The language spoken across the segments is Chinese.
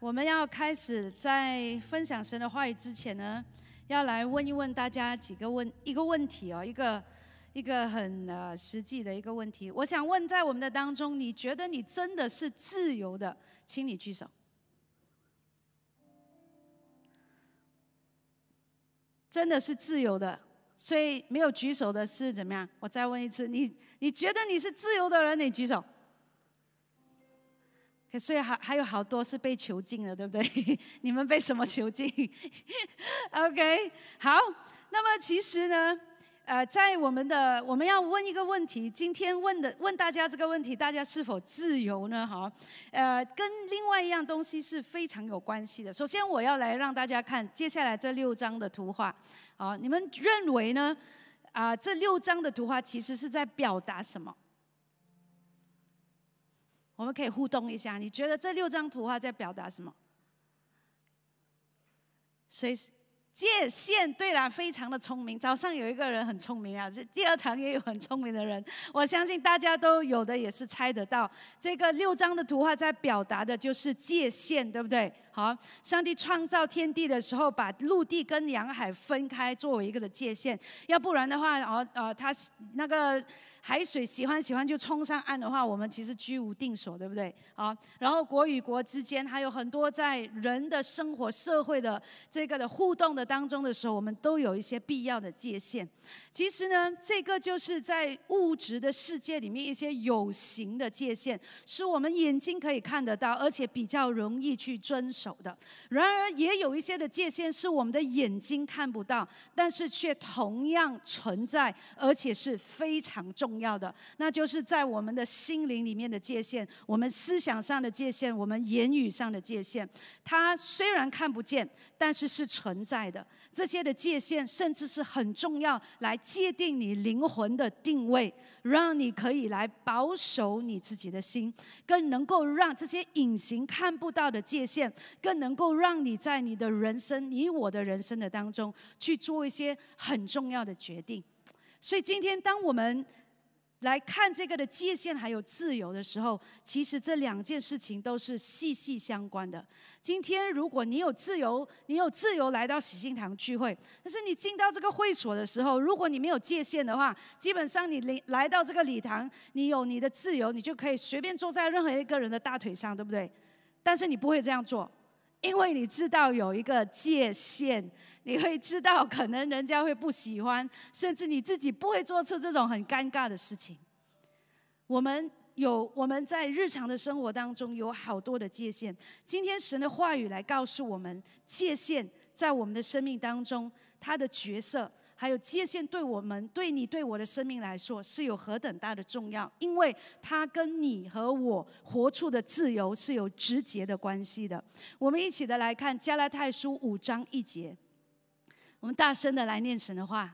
我们要开始在分享神的话语之前呢，要来问一问大家几个问一个问题哦，一个一个很呃实际的一个问题。我想问，在我们的当中，你觉得你真的是自由的？请你举手。真的是自由的，所以没有举手的是怎么样？我再问一次，你你觉得你是自由的人？你举手。所以还还有好多是被囚禁了，对不对？你们被什么囚禁？OK，好。那么其实呢，呃，在我们的我们要问一个问题，今天问的问大家这个问题，大家是否自由呢？哈，呃，跟另外一样东西是非常有关系的。首先，我要来让大家看接下来这六张的图画。好，你们认为呢？啊，这六张的图画其实是在表达什么？我们可以互动一下，你觉得这六张图画在表达什么？所以？界限？对了，非常的聪明。早上有一个人很聪明啊，这第二堂也有很聪明的人。我相信大家都有的也是猜得到，这个六张的图画在表达的就是界限，对不对？好，上帝创造天地的时候，把陆地跟洋海分开作为一个的界限，要不然的话，哦，呃，他那个。海水喜欢喜欢就冲上岸的话，我们其实居无定所，对不对？啊，然后国与国之间还有很多在人的生活、社会的这个的互动的当中的时候，我们都有一些必要的界限。其实呢，这个就是在物质的世界里面一些有形的界限，是我们眼睛可以看得到，而且比较容易去遵守的。然而，也有一些的界限是我们的眼睛看不到，但是却同样存在，而且是非常重。重要的，那就是在我们的心灵里面的界限，我们思想上的界限，我们言语上的界限。它虽然看不见，但是是存在的。这些的界限，甚至是很重要，来界定你灵魂的定位，让你可以来保守你自己的心，更能够让这些隐形看不到的界限，更能够让你在你的人生，你我的人生的当中，去做一些很重要的决定。所以今天，当我们来看这个的界限还有自由的时候，其实这两件事情都是息息相关的。今天如果你有自由，你有自由来到喜信堂聚会，但是你进到这个会所的时候，如果你没有界限的话，基本上你来来到这个礼堂，你有你的自由，你就可以随便坐在任何一个人的大腿上，对不对？但是你不会这样做，因为你知道有一个界限。你会知道，可能人家会不喜欢，甚至你自己不会做出这种很尴尬的事情。我们有我们在日常的生活当中有好多的界限。今天神的话语来告诉我们，界限在我们的生命当中，它的角色还有界限对我们、对你、对我的生命来说是有何等大的重要，因为它跟你和我活出的自由是有直接的关系的。我们一起的来看加拉太书五章一节。我们大声的来念神的话：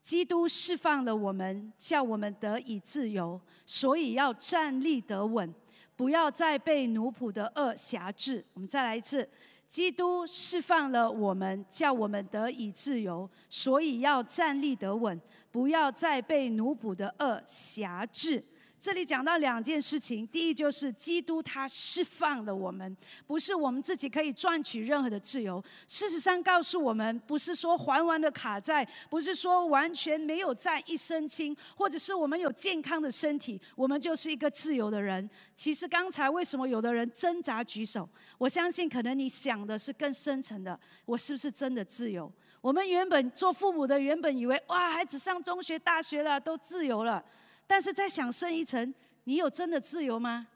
基督释放了我们，叫我们得以自由，所以要站立得稳，不要再被奴仆的恶辖制。我们再来一次：基督释放了我们，叫我们得以自由，所以要站立得稳，不要再被奴仆的恶辖制。这里讲到两件事情，第一就是基督他释放了我们，不是我们自己可以赚取任何的自由。事实上告诉我们，不是说还完了卡债，不是说完全没有债一身轻，或者是我们有健康的身体，我们就是一个自由的人。其实刚才为什么有的人挣扎举手？我相信可能你想的是更深层的，我是不是真的自由？我们原本做父母的，原本以为哇，孩子上中学、大学了，都自由了。但是再想深一层，你有真的自由吗？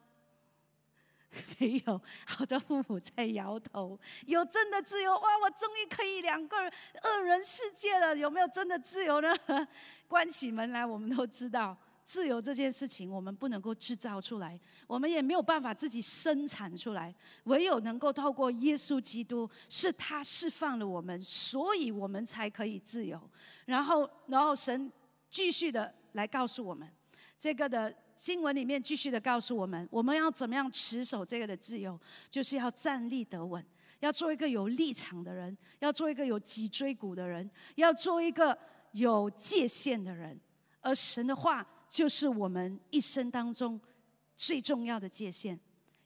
没有，好多父母在摇头。有真的自由哇！我终于可以两个人二人世界了。有没有真的自由呢？关起门来，我们都知道，自由这件事情我们不能够制造出来，我们也没有办法自己生产出来。唯有能够透过耶稣基督，是他释放了我们，所以我们才可以自由。然后，然后神继续的来告诉我们。这个的新闻里面继续的告诉我们，我们要怎么样持守这个的自由，就是要站立得稳，要做一个有立场的人，要做一个有脊椎骨的人，要做一个有界限的人。而神的话就是我们一生当中最重要的界限，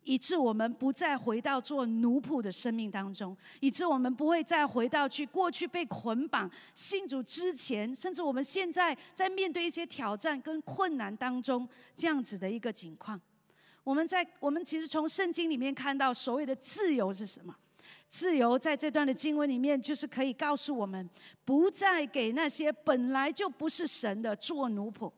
以致我们不再回到做奴仆的生命当中，以致我们不会再回到去过去被捆绑信主之前，甚至我们现在在面对一些挑战跟困难当中这样子的一个情况。我们在我们其实从圣经里面看到所谓的自由是什么？自由在这段的经文里面，就是可以告诉我们，不再给那些本来就不是神的做奴仆，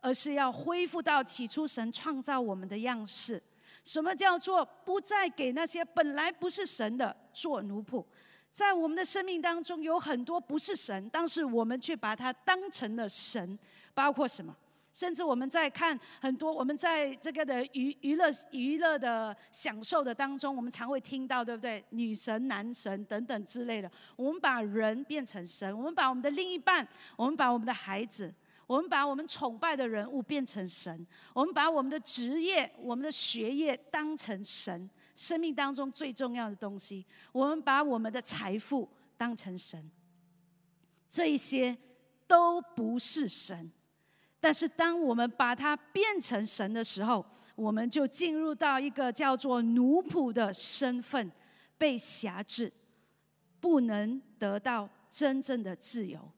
而是要恢复到起初神创造我们的样式。什么叫做不再给那些本来不是神的做奴仆？在我们的生命当中，有很多不是神，但是我们却把它当成了神。包括什么？甚至我们在看很多，我们在这个的娱娱乐娱乐的享受的当中，我们常会听到，对不对？女神、男神等等之类的。我们把人变成神，我们把我们的另一半，我们把我们的孩子。我们把我们崇拜的人物变成神，我们把我们的职业、我们的学业当成神，生命当中最重要的东西。我们把我们的财富当成神，这一些都不是神。但是当我们把它变成神的时候，我们就进入到一个叫做奴仆的身份，被辖制，不能得到真正的自由。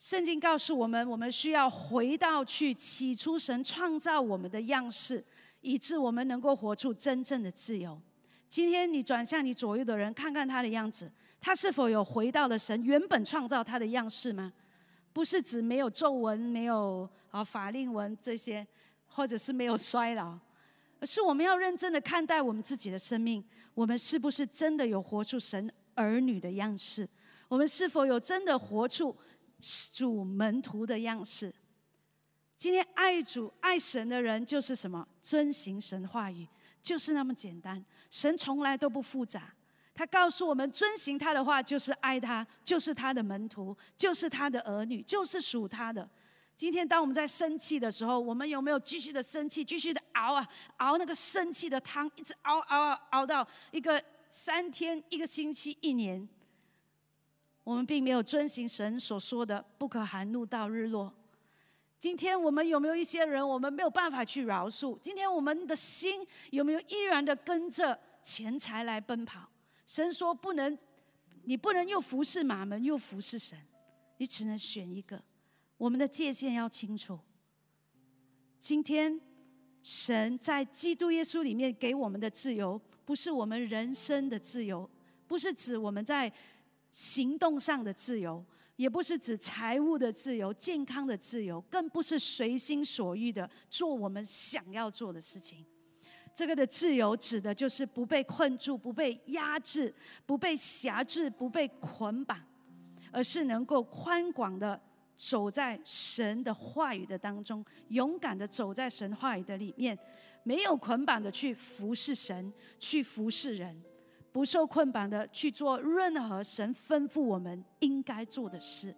圣经告诉我们，我们需要回到去起初神创造我们的样式，以致我们能够活出真正的自由。今天你转向你左右的人，看看他的样子，他是否有回到了神原本创造他的样式吗？不是指没有皱纹、没有啊法令纹这些，或者是没有衰老，而是我们要认真的看待我们自己的生命，我们是不是真的有活出神儿女的样式？我们是否有真的活出？主门徒的样式。今天爱主爱神的人就是什么？遵行神话语，就是那么简单。神从来都不复杂。他告诉我们，遵行他的话就是爱他，就是他的门徒，就是他的儿女，就是属他的。今天当我们在生气的时候，我们有没有继续的生气，继续的熬啊熬那个生气的汤，一直熬熬熬熬到一个三天、一个星期、一年？我们并没有遵行神所说的“不可含怒到日落”。今天我们有没有一些人，我们没有办法去饶恕？今天我们的心有没有依然的跟着钱财来奔跑？神说不能，你不能又服侍马门又服侍神，你只能选一个。我们的界限要清楚。今天神在基督耶稣里面给我们的自由，不是我们人生的自由，不是指我们在。行动上的自由，也不是指财务的自由、健康的自由，更不是随心所欲的做我们想要做的事情。这个的自由，指的就是不被困住、不被压制、不被辖制、不被捆绑，而是能够宽广的走在神的话语的当中，勇敢的走在神话语的里面，没有捆绑的去服侍神，去服侍人。不受捆绑的去做任何神吩咐我们应该做的事。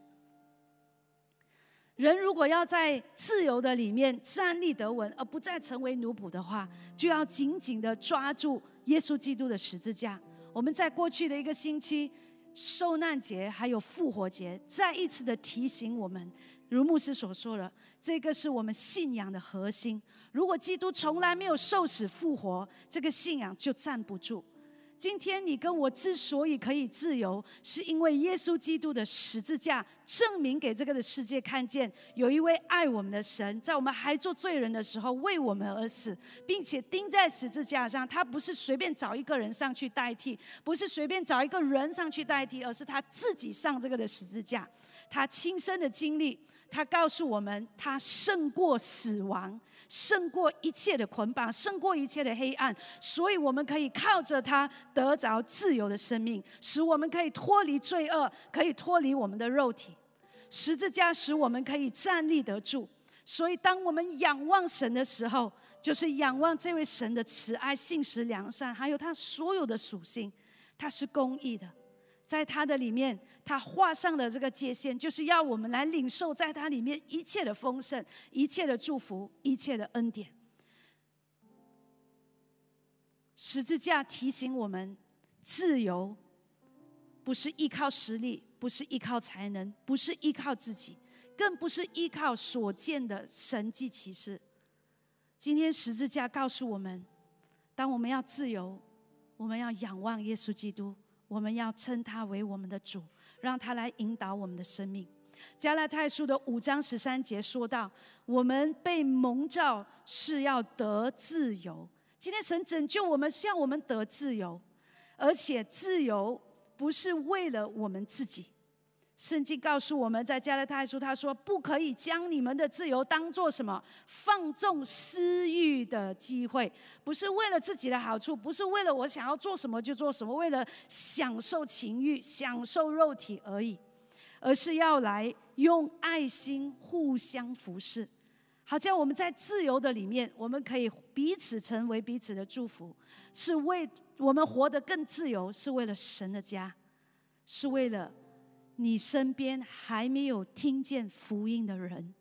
人如果要在自由的里面站立得稳，而不再成为奴仆的话，就要紧紧的抓住耶稣基督的十字架。我们在过去的一个星期受难节还有复活节，再一次的提醒我们，如牧师所说的，这个是我们信仰的核心。如果基督从来没有受死复活，这个信仰就站不住。今天你跟我之所以可以自由，是因为耶稣基督的十字架证明给这个的世界看见，有一位爱我们的神，在我们还做罪人的时候为我们而死，并且钉在十字架上。他不是随便找一个人上去代替，不是随便找一个人上去代替，而是他自己上这个的十字架，他亲身的经历。他告诉我们，他胜过死亡，胜过一切的捆绑，胜过一切的黑暗，所以我们可以靠着他得着自由的生命，使我们可以脱离罪恶，可以脱离我们的肉体。十字架使我们可以站立得住。所以，当我们仰望神的时候，就是仰望这位神的慈爱、信实、良善，还有他所有的属性，他是公义的。在他的里面，他画上了这个界限，就是要我们来领受在他里面一切的丰盛、一切的祝福、一切的恩典。十字架提醒我们，自由不是依靠实力，不是依靠才能，不是依靠自己，更不是依靠所见的神迹奇事。今天十字架告诉我们，当我们要自由，我们要仰望耶稣基督，我们要称他为我们的主，让他来引导我们的生命。加拉太书的五章十三节说到：“我们被蒙召是要得自由。今天神拯救我们，是要我们得自由，而且自由不是为了我们自己。圣经告诉我们在加拉太书，他说不可以将你们的自由当做什么放纵私欲的机会，不是为了自己的好处，不是为了我想要做什么就做什么，为了享受情欲、享受肉体而已。”而是要来用爱心互相服侍，好像我们在自由的里面，我们可以彼此成为彼此的祝福，是为我们活得更自由，是为了神的家，是为了你身边还没有听见福音的人，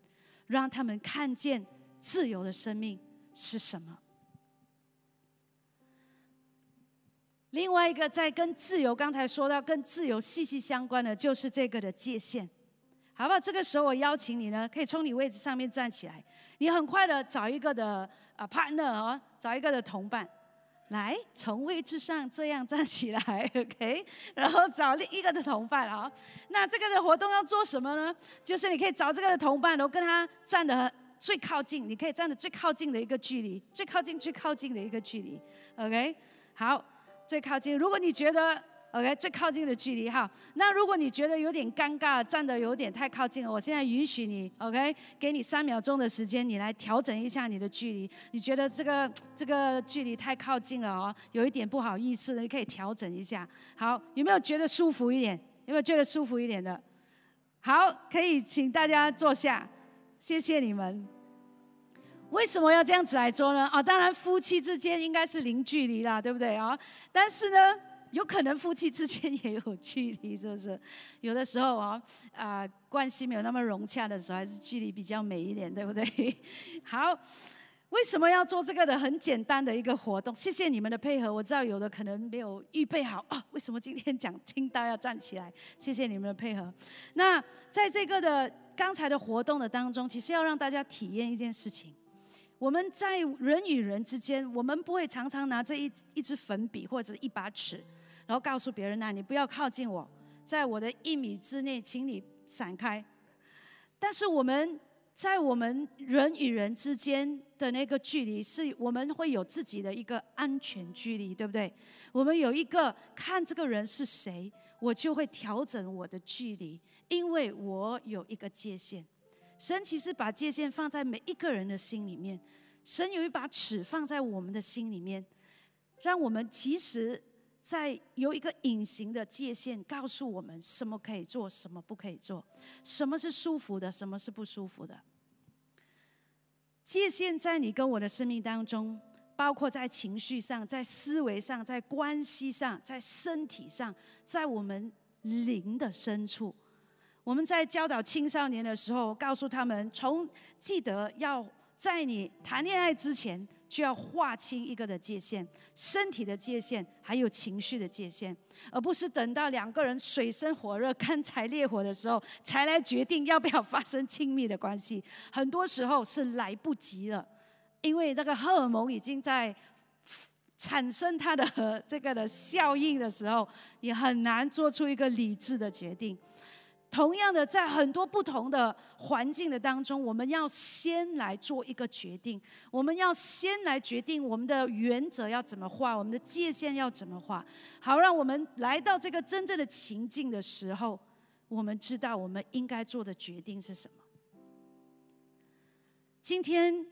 让他们看见自由的生命是什么。另外一个在跟自由，刚才说到跟自由息息相关的，就是这个的界限，好不好？这个时候我邀请你呢，可以从你位置上面站起来，你很快的找一个的啊 partner 哦，找一个的同伴，来从位置上这样站起来，OK，然后找另一个的同伴啊。那这个的活动要做什么呢？就是你可以找这个的同伴，然后跟他站的最靠近，你可以站的最靠近的一个距离，最靠近最靠近的一个距离，OK，好。最靠近，如果你觉得 OK，最靠近的距离哈。那如果你觉得有点尴尬，站的有点太靠近了，我现在允许你 OK，给你三秒钟的时间，你来调整一下你的距离。你觉得这个这个距离太靠近了哦，有一点不好意思，你可以调整一下。好，有没有觉得舒服一点？有没有觉得舒服一点的？好，可以请大家坐下，谢谢你们。为什么要这样子来做呢？啊，当然夫妻之间应该是零距离啦，对不对啊？但是呢，有可能夫妻之间也有距离，是不是？有的时候啊，啊，关系没有那么融洽的时候，还是距离比较美一点，对不对？好，为什么要做这个的？很简单的一个活动。谢谢你们的配合。我知道有的可能没有预备好啊，为什么今天讲听到要站起来？谢谢你们的配合。那在这个的刚才的活动的当中，其实要让大家体验一件事情。我们在人与人之间，我们不会常常拿着一一支粉笔或者一把尺，然后告诉别人：“那你不要靠近我，在我的一米之内，请你闪开。”但是我们在我们人与人之间的那个距离，是我们会有自己的一个安全距离，对不对？我们有一个看这个人是谁，我就会调整我的距离，因为我有一个界限。神其实把界限放在每一个人的心里面，神有一把尺放在我们的心里面，让我们其实，在有一个隐形的界限，告诉我们什么可以做，什么不可以做，什么是舒服的，什么是不舒服的。界限在你跟我的生命当中，包括在情绪上，在思维上，在关系上，在身体上，在我们灵的深处。我们在教导青少年的时候，告诉他们：从记得要在你谈恋爱之前，就要划清一个的界限，身体的界限，还有情绪的界限，而不是等到两个人水深火热、干柴烈火的时候，才来决定要不要发生亲密的关系。很多时候是来不及了，因为那个荷尔蒙已经在产生它的 这个的效应的时候，你很难做出一个理智的决定。同样的，在很多不同的环境的当中，我们要先来做一个决定，我们要先来决定我们的原则要怎么画，我们的界限要怎么画，好让我们来到这个真正的情境的时候，我们知道我们应该做的决定是什么。今天，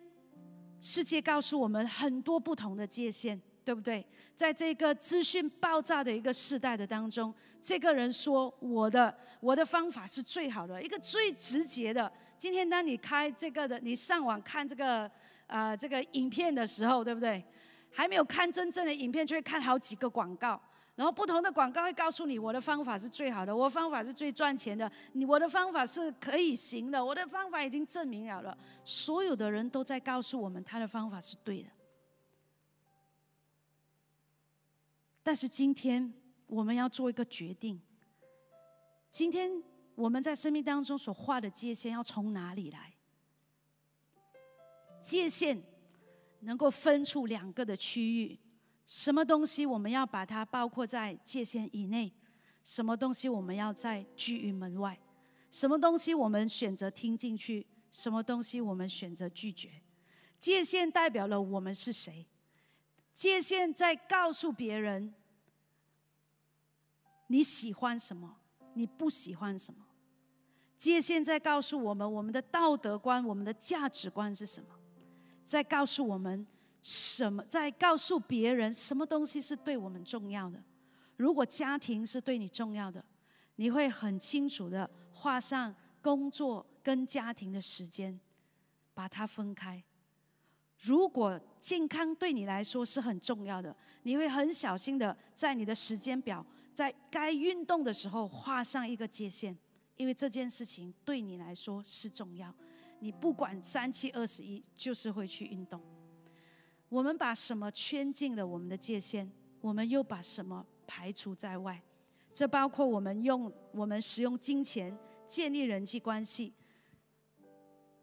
世界告诉我们很多不同的界限。对不对？在这个资讯爆炸的一个时代的当中，这个人说我的我的方法是最好的，一个最直接的。今天当你开这个的，你上网看这个呃这个影片的时候，对不对？还没有看真正的影片，就会看好几个广告，然后不同的广告会告诉你我的方法是最好的，我方法是最赚钱的，你我的方法是可以行的，我的方法已经证明了了。所有的人都在告诉我们他的方法是对的。但是今天我们要做一个决定。今天我们在生命当中所画的界限要从哪里来？界限能够分出两个的区域，什么东西我们要把它包括在界限以内？什么东西我们要在拒于门外？什么东西我们选择听进去？什么东西我们选择拒绝？界限代表了我们是谁？界限在告诉别人你喜欢什么，你不喜欢什么。界限在告诉我们我们的道德观、我们的价值观是什么，在告诉我们。什么在告诉别人什么东西是对我们重要的？如果家庭是对你重要的，你会很清楚的画上工作跟家庭的时间，把它分开。如果健康对你来说是很重要的，你会很小心的在你的时间表，在该运动的时候画上一个界限，因为这件事情对你来说是重要。你不管三七二十一，就是会去运动。我们把什么圈进了我们的界限，我们又把什么排除在外？这包括我们用我们使用金钱建立人际关系，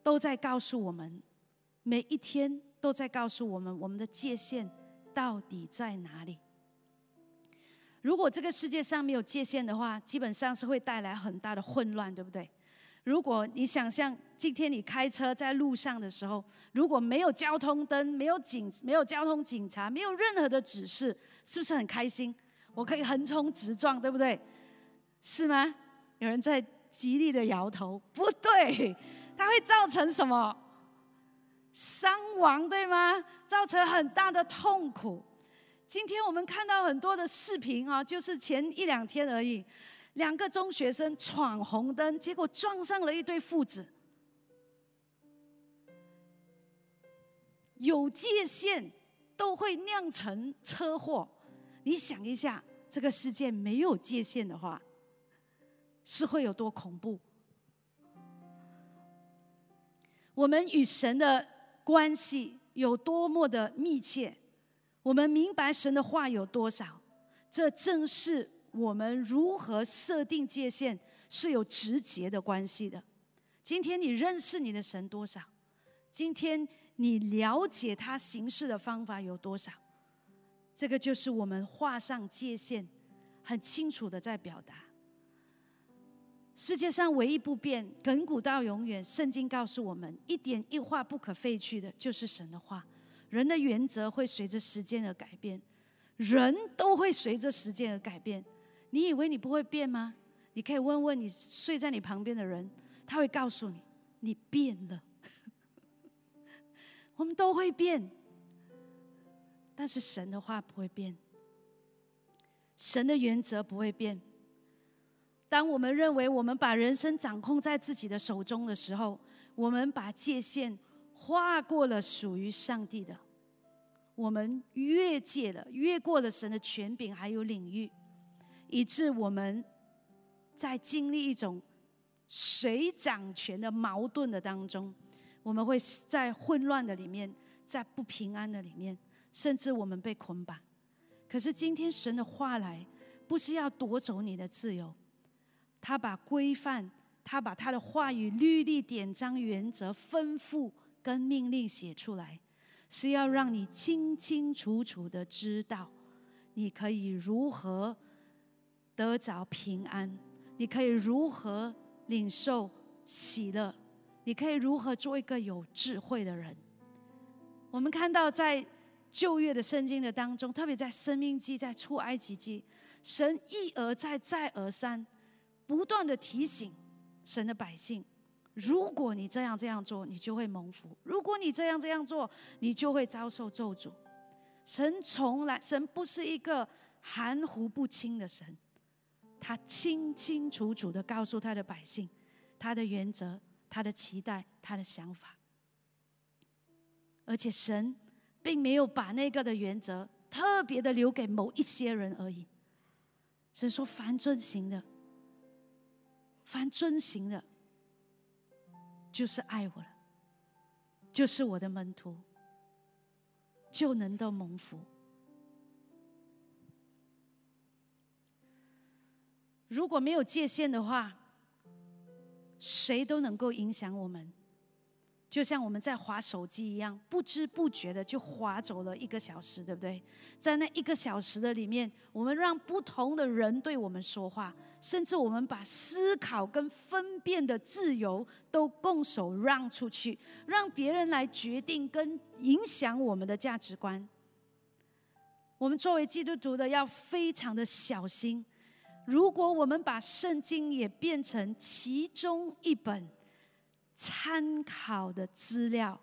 都在告诉我们，每一天都在告诉我们，我们的界限到底在哪里？如果这个世界上没有界限的话，基本上是会带来很大的混乱，对不对？如果你想象今天你开车在路上的时候，如果没有交通灯、没有警、没有交通警察、没有任何的指示，是不是很开心？我可以横冲直撞，对不对？是吗？有人在极力的摇头，不对，它会造成什么？伤亡，对吗？造成很大的痛苦。今天我们看到很多的视频啊，就是前一两天而已。两个中学生闯红灯，结果撞上了一对父子。有界限都会酿成车祸。你想一下，这个世界没有界限的话，是会有多恐怖？我们与神的关系有多么的密切？我们明白神的话有多少？这正是。我们如何设定界限是有直接的关系的。今天你认识你的神多少？今天你了解他行事的方法有多少？这个就是我们画上界限，很清楚的在表达。世界上唯一不变、亘古到永远，圣经告诉我们一点一画不可废去的，就是神的话。人的原则会随着时间而改变，人都会随着时间而改变。你以为你不会变吗？你可以问问你睡在你旁边的人，他会告诉你，你变了。我们都会变，但是神的话不会变，神的原则不会变。当我们认为我们把人生掌控在自己的手中的时候，我们把界限跨过了属于上帝的，我们越界了，越过了神的权柄还有领域。以致我们在经历一种谁掌权的矛盾的当中，我们会在混乱的里面，在不平安的里面，甚至我们被捆绑。可是今天神的话来，不是要夺走你的自由，他把规范，他把他的话语、律例、典章、原则、吩咐跟命令写出来，是要让你清清楚楚的知道，你可以如何。得着平安，你可以如何领受喜乐？你可以如何做一个有智慧的人？我们看到在旧约的圣经的当中，特别在生命记、在出埃及记，神一而再、再而三，不断的提醒神的百姓：如果你这样这样做，你就会蒙福；如果你这样这样做，你就会遭受咒诅。神从来，神不是一个含糊不清的神。他清清楚楚的告诉他的百姓，他的原则、他的期待、他的想法，而且神并没有把那个的原则特别的留给某一些人而已。是说：“凡遵行的，凡遵行的，就是爱我了，就是我的门徒，就能够蒙福。”如果没有界限的话，谁都能够影响我们。就像我们在划手机一样，不知不觉的就划走了一个小时，对不对？在那一个小时的里面，我们让不同的人对我们说话，甚至我们把思考跟分辨的自由都拱手让出去，让别人来决定跟影响我们的价值观。我们作为基督徒的要非常的小心，如果我们把圣经也变成其中一本。参考的资料，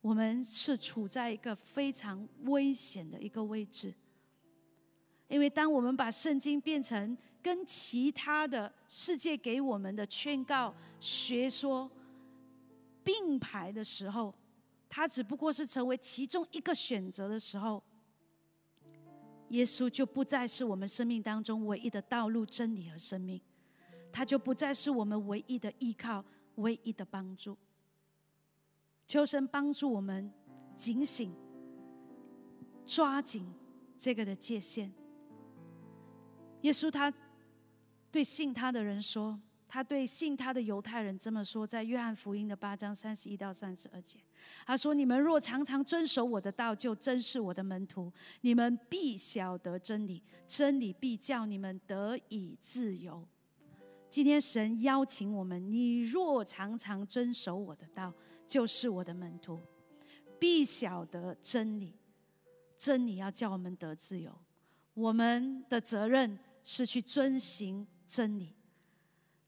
我们是处在一个非常危险的一个位置，因为当我们把圣经变成跟其他的世界给我们的劝告学说并排的时候，它只不过是成为其中一个选择的时候，耶稣就不再是我们生命当中唯一的道路、真理和生命，他就不再是我们唯一的依靠。唯一的帮助，求神帮助我们警醒，抓紧这个的界限。耶稣他对信他的人说，他对信他的犹太人这么说，在约翰福音的八章三十一到三十二节，他说：“你们若常常遵守我的道，就真是我的门徒。你们必晓得真理，真理必叫你们得以自由。”今天神邀请我们：你若常常遵守我的道，就是我的门徒，必晓得真理。真理要叫我们得自由。我们的责任是去遵行真理。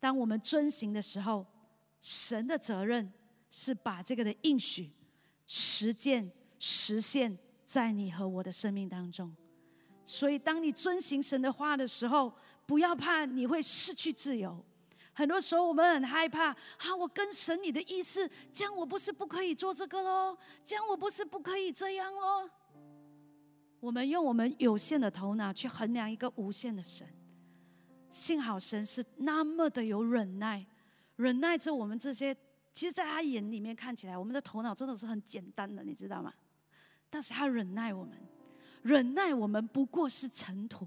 当我们遵行的时候，神的责任是把这个的应许实践实现在你和我的生命当中。所以，当你遵行神的话的时候，不要怕你会失去自由。很多时候我们很害怕，啊，我跟神你的意思，这样我不是不可以做这个喽？这样我不是不可以这样喽？我们用我们有限的头脑去衡量一个无限的神。幸好神是那么的有忍耐，忍耐着我们这些，其实在他眼里面看起来，我们的头脑真的是很简单的，你知道吗？但是他忍耐我们，忍耐我们不过是尘土。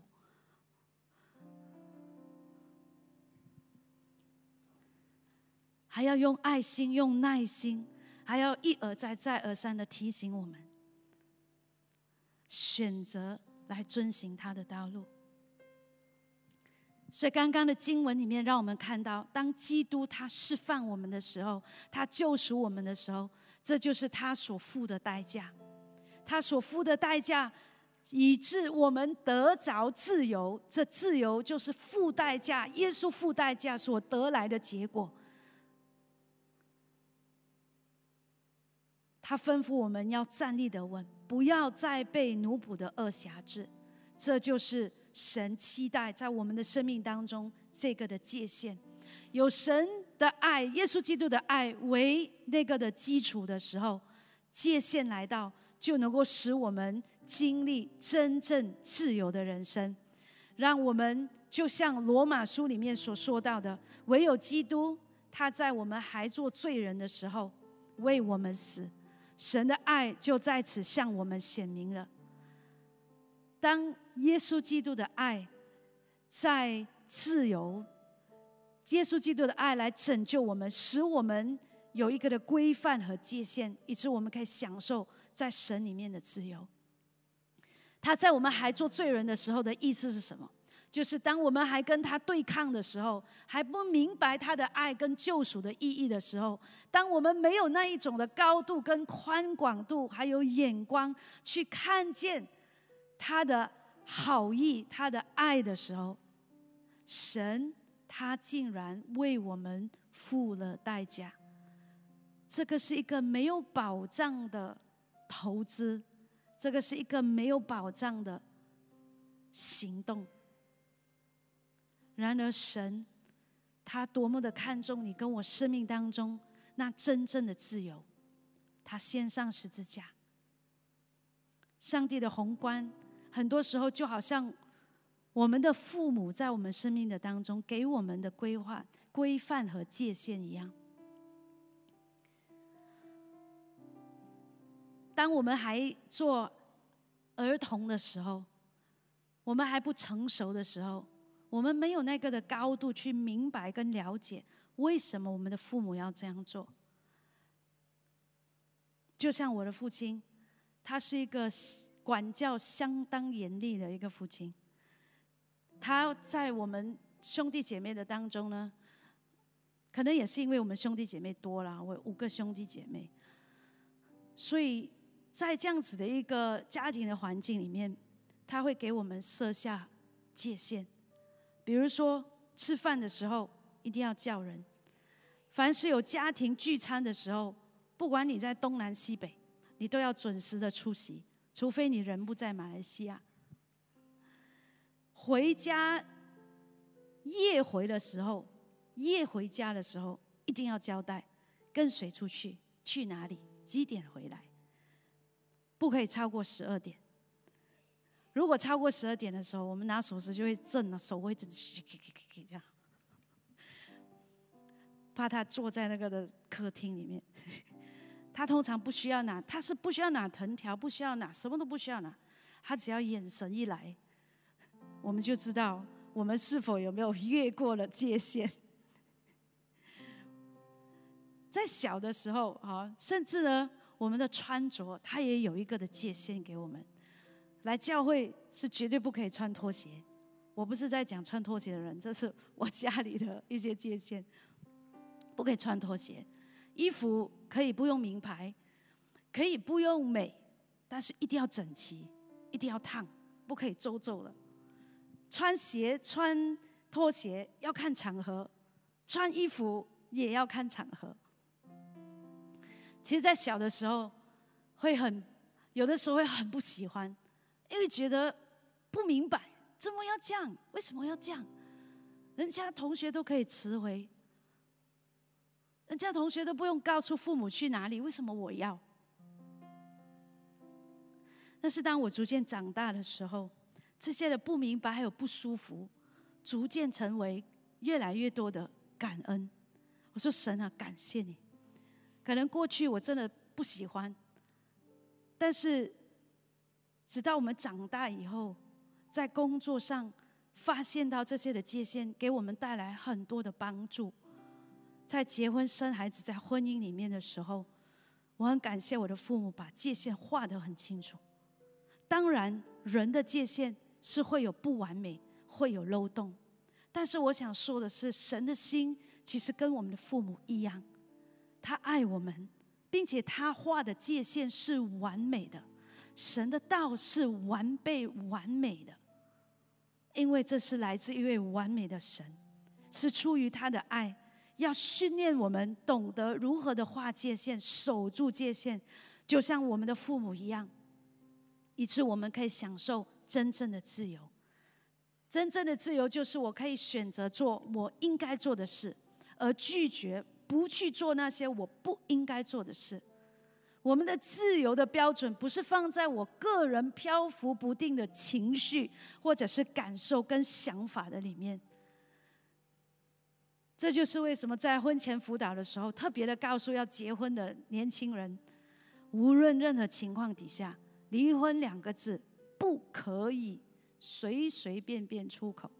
还要用爱心、用耐心，还要一而再、再而三的提醒我们，选择来遵循他的道路。所以，刚刚的经文里面，让我们看到，当基督他释放我们的时候，他救赎我们的时候，这就是他所付的代价。他所付的代价，以致我们得着自由。这自由就是付代价，耶稣付代价所得来的结果。他吩咐我们要站立得稳，不要再被奴仆的恶辖制。这就是神期待在我们的生命当中这个的界限。有神的爱，耶稣基督的爱为那个的基础的时候，界限来到，就能够使我们经历真正自由的人生。让我们就像罗马书里面所说到的，唯有基督，他在我们还做罪人的时候为我们死。神的爱就在此向我们显明了。当耶稣基督的爱在自由，耶稣基督的爱来拯救我们，使我们有一个的规范和界限，以致我们可以享受在神里面的自由。他在我们还做罪人的时候的意思是什么？就是当我们还跟他对抗的时候，还不明白他的爱跟救赎的意义的时候，当我们没有那一种的高度跟宽广度，还有眼光去看见他的好意、他的爱的时候，神他竟然为我们付了代价。这个是一个没有保障的投资，这个是一个没有保障的行动。然而，神他多么的看重你跟我生命当中那真正的自由，他献上十字架。上帝的宏观，很多时候就好像我们的父母在我们生命的当中给我们的规划、规范和界限一样。当我们还做儿童的时候，我们还不成熟的时候。我们没有那个的高度去明白跟了解，为什么我们的父母要这样做。就像我的父亲，他是一个管教相当严厉的一个父亲。他在我们兄弟姐妹的当中呢，可能也是因为我们兄弟姐妹多了，我五个兄弟姐妹，所以在这样子的一个家庭的环境里面，他会给我们设下界限，比如说吃饭的时候一定要叫人，凡是有家庭聚餐的时候，不管你在东南西北，你都要准时的出席，除非你人不在马来西亚。回家夜回的时候，夜回家的时候一定要交代，跟谁出去，去哪里，几点回来，不可以超过十二点。如果超过十二点的时候，我们拿锁匙就会震了，手会震这样，怕他坐在那个的客厅里面。他通常不需要拿，他是不需要拿藤条，不需要拿，什么都不需要拿，他只要眼神一来。我们就知道我们是否有没有越过了界限。在小的时候啊，甚至呢，我们的穿着他也有一个的界限给我们。来教会是绝对不可以穿拖鞋。我不是在讲穿拖鞋的人，这是我家里的一些界限，不可以穿拖鞋。衣服可以不用名牌，可以不用美，但是一定要整齐，一定要烫，不可以皱皱的。穿鞋、穿拖鞋要看场合，穿衣服也要看场合。其实，在小的时候，会很有的时候会很不喜欢，因为觉得不明白，怎么要这样？为什么要这样？人家同学都可以辞回，人家同学都不用告诉父母去哪里，为什么我要？但是，当我逐渐长大的时候，这些的不明白还有不舒服，逐渐成为越来越多的感恩。我说神啊，感谢你。可能过去我真的不喜欢，但是直到我们长大以后，在工作上发现到这些的界限，给我们带来很多的帮助。在结婚生孩子，在婚姻里面的时候，我很感谢我的父母把界限画得很清楚。当然，人的界限。是会有不完美，会有漏洞，但是我想说的是，神的心其实跟我们的父母一样，他爱我们，并且他画的界限是完美的，神的道是完备完美的，因为这是来自一位完美的神，是出于他的爱，要训练我们懂得如何的划界限，守住界限，就像我们的父母一样，以致我们可以享受。真正的自由，真正的自由就是我可以选择做我应该做的事，而拒绝不去做那些我不应该做的事。我们的自由的标准不是放在我个人漂浮不定的情绪或者是感受跟想法的里面。这就是为什么在婚前辅导的时候，特别的告诉要结婚的年轻人，无论任何情况底下，离婚两个字。不可以随随便便出口，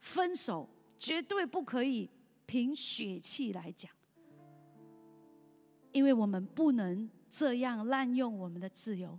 分手绝对不可以凭血气来讲，因为我们不能这样滥用我们的自由。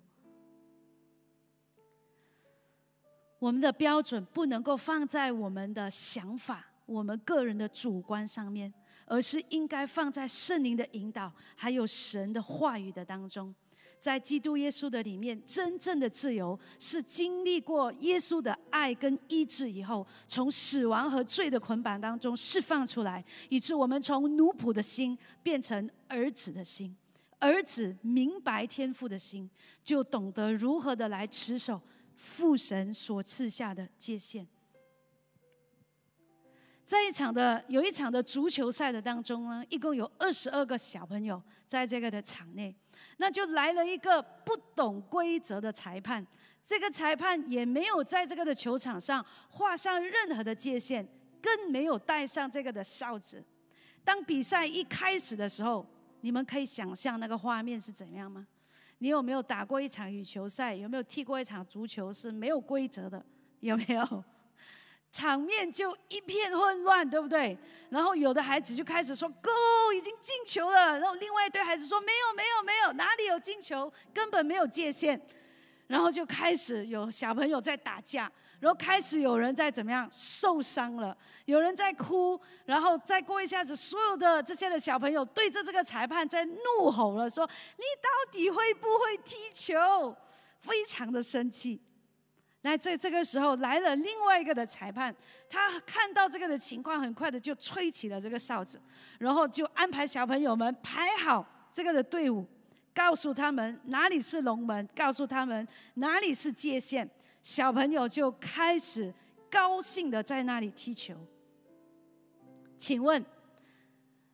我们的标准不能够放在我们的想法、我们个人的主观上面，而是应该放在圣灵的引导，还有神的话语的当中。在基督耶稣的里面，真正的自由是经历过耶稣的爱跟医治以后，从死亡和罪的捆绑当中释放出来，以致我们从奴仆的心变成儿子的心。儿子明白天父的心，就懂得如何的来持守父神所赐下的界限。在一场的有一场的足球赛的当中呢，一共有二十二个小朋友在这个的场内，那就来了一个不懂规则的裁判。这个裁判也没有在这个的球场上画上任何的界限，更没有带上这个的哨子。当比赛一开始的时候，你们可以想象那个画面是怎样吗？你有没有打过一场羽球赛？有没有踢过一场足球是没有规则的？有没有？场面就一片混乱，对不对？然后有的孩子就开始说 “Go，已经进球了”，然后另外一堆孩子说“没有，没有，没有，哪里有进球？根本没有界限。”然后就开始有小朋友在打架，然后开始有人在怎么样受伤了，有人在哭，然后再过一下子，所有的这些的小朋友对着这个裁判在怒吼了，说：“你到底会不会踢球？”非常的生气。那在这个时候来了另外一个的裁判，他看到这个的情况，很快的就吹起了这个哨子，然后就安排小朋友们排好这个的队伍，告诉他们哪里是龙门，告诉他们哪里是界限，小朋友就开始高兴的在那里踢球。请问，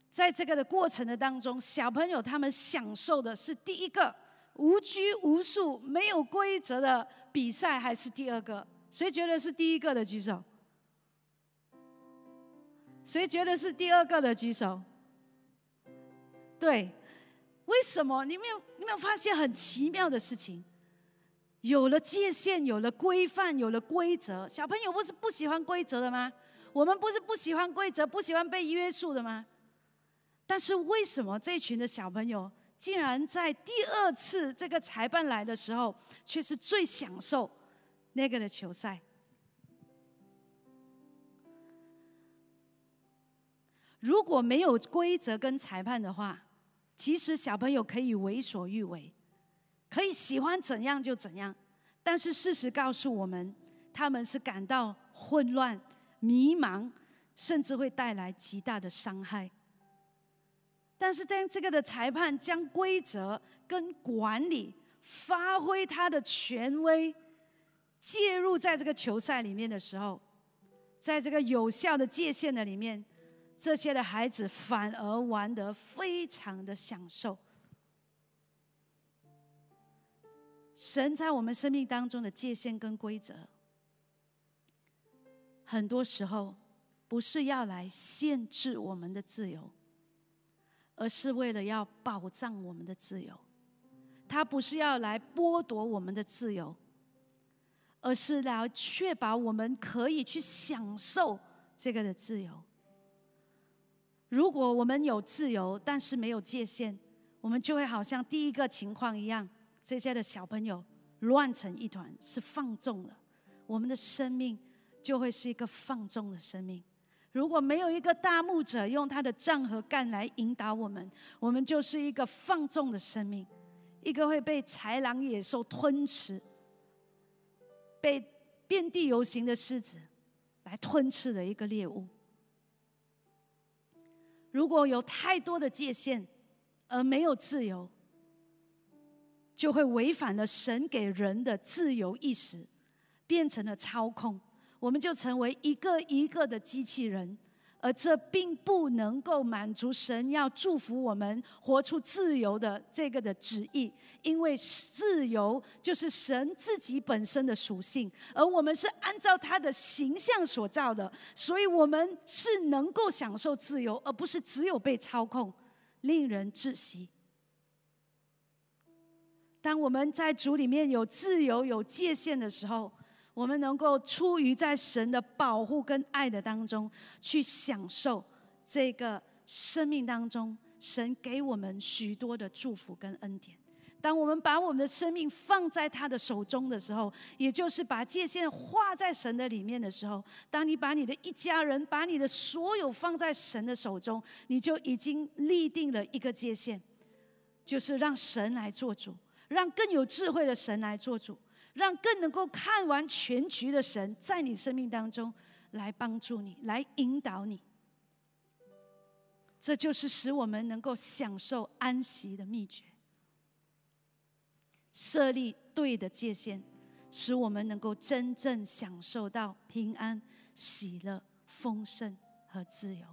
在这个的过程的当中，小朋友他们享受的是第一个？无拘无束、没有规则的比赛，还是第二个？谁觉得是第一个的举手？谁觉得是第二个的举手？对，为什么？你没有你没有发现很奇妙的事情？有了界限，有了规范，有了规则，小朋友不是不喜欢规则的吗？我们不是不喜欢规则、不喜欢被约束的吗？但是为什么这群的小朋友？竟然在第二次这个裁判来的时候，却是最享受那个的球赛。如果没有规则跟裁判的话，其实小朋友可以为所欲为，可以喜欢怎样就怎样。但是事实告诉我们，他们是感到混乱、迷茫，甚至会带来极大的伤害。但是在这个的裁判将规则跟管理发挥他的权威，介入在这个球赛里面的时候，在这个有效的界限的里面，这些的孩子反而玩得非常的享受。神在我们生命当中的界限跟规则，很多时候不是要来限制我们的自由。而是为了要保障我们的自由，他不是要来剥夺我们的自由，而是来确保我们可以去享受这个的自由。如果我们有自由，但是没有界限，我们就会好像第一个情况一样，这些的小朋友乱成一团，是放纵了，我们的生命就会是一个放纵的生命。如果没有一个大牧者用他的杖和干来引导我们，我们就是一个放纵的生命，一个会被豺狼野兽吞吃、被遍地游行的狮子来吞吃的一个猎物。如果有太多的界限而没有自由，就会违反了神给人的自由意识，变成了操控。我们就成为一个一个的机器人，而这并不能够满足神要祝福我们活出自由的这个的旨意，因为自由就是神自己本身的属性，而我们是按照他的形象所造的，所以我们是能够享受自由，而不是只有被操控，令人窒息。当我们在主里面有自由、有界限的时候。我们能够出于在神的保护跟爱的当中，去享受这个生命当中神给我们许多的祝福跟恩典。当我们把我们的生命放在他的手中的时候，也就是把界限画在神的里面的时候，当你把你的一家人、把你的所有放在神的手中，你就已经立定了一个界限，就是让神来做主，让更有智慧的神来做主。让更能够看完全局的神，在你生命当中来帮助你，来引导你。这就是使我们能够享受安息的秘诀。设立对的界限，使我们能够真正享受到平安、喜乐、丰盛和自由。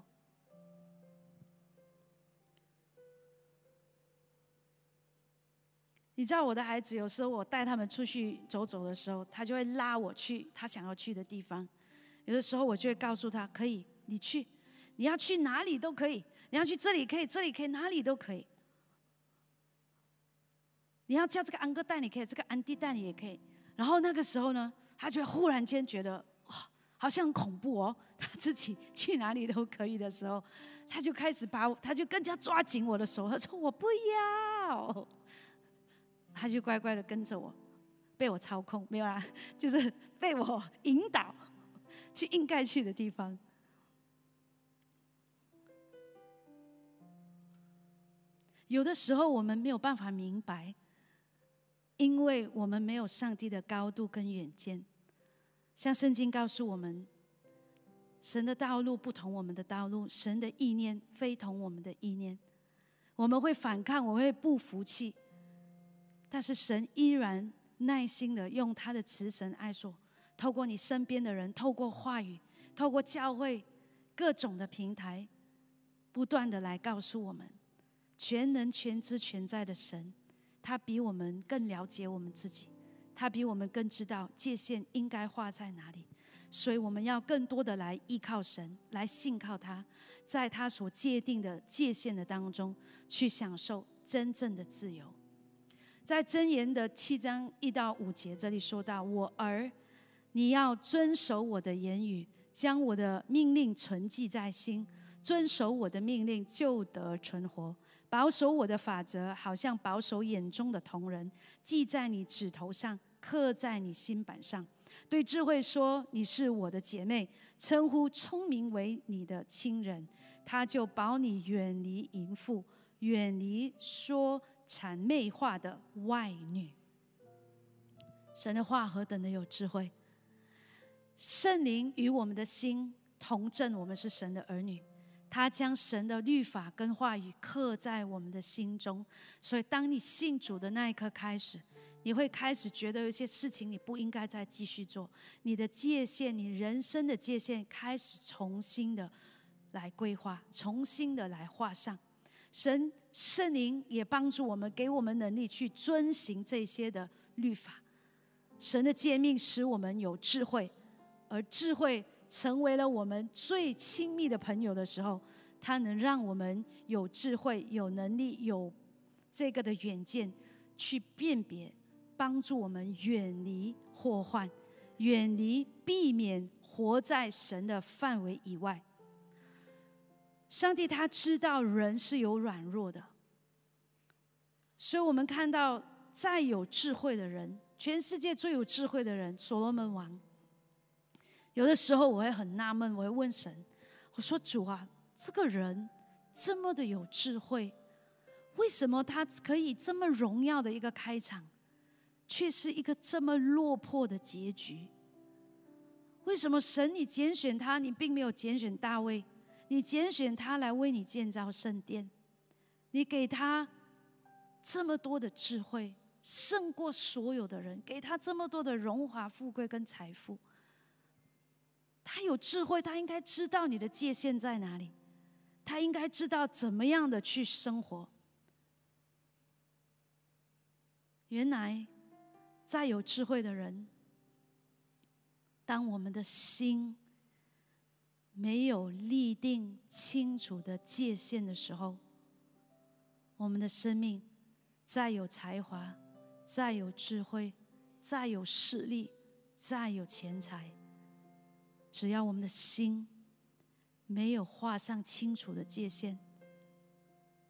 你知道我的孩子，有时候我带他们出去走走的时候，他就会拉我去他想要去的地方。有的时候我就会告诉他：可以，你去，你要去哪里都可以，你要去这里可以，这里可以，哪里都可以。你要叫这个安哥带你可以，这个安迪带你也可以。然后那个时候呢，他就忽然间觉得哇，好像很恐怖哦。他自己 去哪里都可以的时候，他就开始把我，他就更加抓紧我的手。他说：“我不要。”他就乖乖的跟着我，被我操控，没有啦，就是被我引导去应该去的地方。有的时候我们没有办法明白，因为我们没有上帝的高度跟远见。像圣经告诉我们，神的道路不同我们的道路，神的意念非同我们的意念。我们会反抗，我会不服气，但是神依然耐心的用他的慈神爱说，透过你身边的人，透过话语，透过教会各种的平台，不断的来告诉我们。全能、全知、全在的神，他比我们更了解我们自己，他比我们更知道界限应该画在哪里。所以我们要更多的来依靠神，来信靠他，在他所界定的界限的当中，去享受真正的自由。在箴言的七章一到五节，这里说到：“我儿，你要遵守我的言语，将我的命令存记在心，遵守我的命令，就得存活。”保守我的法则，好像保守眼中的瞳人，记在你指头上，刻在你心板上。对智慧说：“你是我的姐妹。”称呼聪明为你的亲人，他就保你远离淫妇，远离说谄媚化的外女。神的话何等的有智慧！圣灵与我们的心同证，我们是神的儿女。他将神的律法跟话语刻在我们的心中，所以当你信主的那一刻开始，你会开始觉得有些事情你不应该再继续做，你的界限，你人生的界限开始重新的来规划，重新的来画上。神圣灵也帮助我们，给我们能力去遵行这些的律法。神的诫命使我们有智慧，而智慧。成为了我们最亲密的朋友的时候，它能让我们有智慧、有能力、有这个的远见，去辨别，帮助我们远离祸患，远离避免活在神的范围以外。上帝他知道人是有软弱的，所以我们看到再有智慧的人，全世界最有智慧的人——所罗门王。有的时候我会很纳闷，我会问神：“我说主啊，这个人这么的有智慧，为什么他可以这么荣耀的一个开场，却是一个这么落魄的结局？为什么神你拣选他，你并没有拣选大卫，你拣选他来为你建造圣殿，你给他这么多的智慧，胜过所有的人，给他这么多的荣华富贵跟财富。”他有智慧，他应该知道你的界限在哪里，他应该知道怎么样的去生活。原来，再有智慧的人，当我们的心没有立定清楚的界限的时候，我们的生命再有才华、再有智慧、再有势力、再有钱财。只要我们的心没有画上清楚的界限，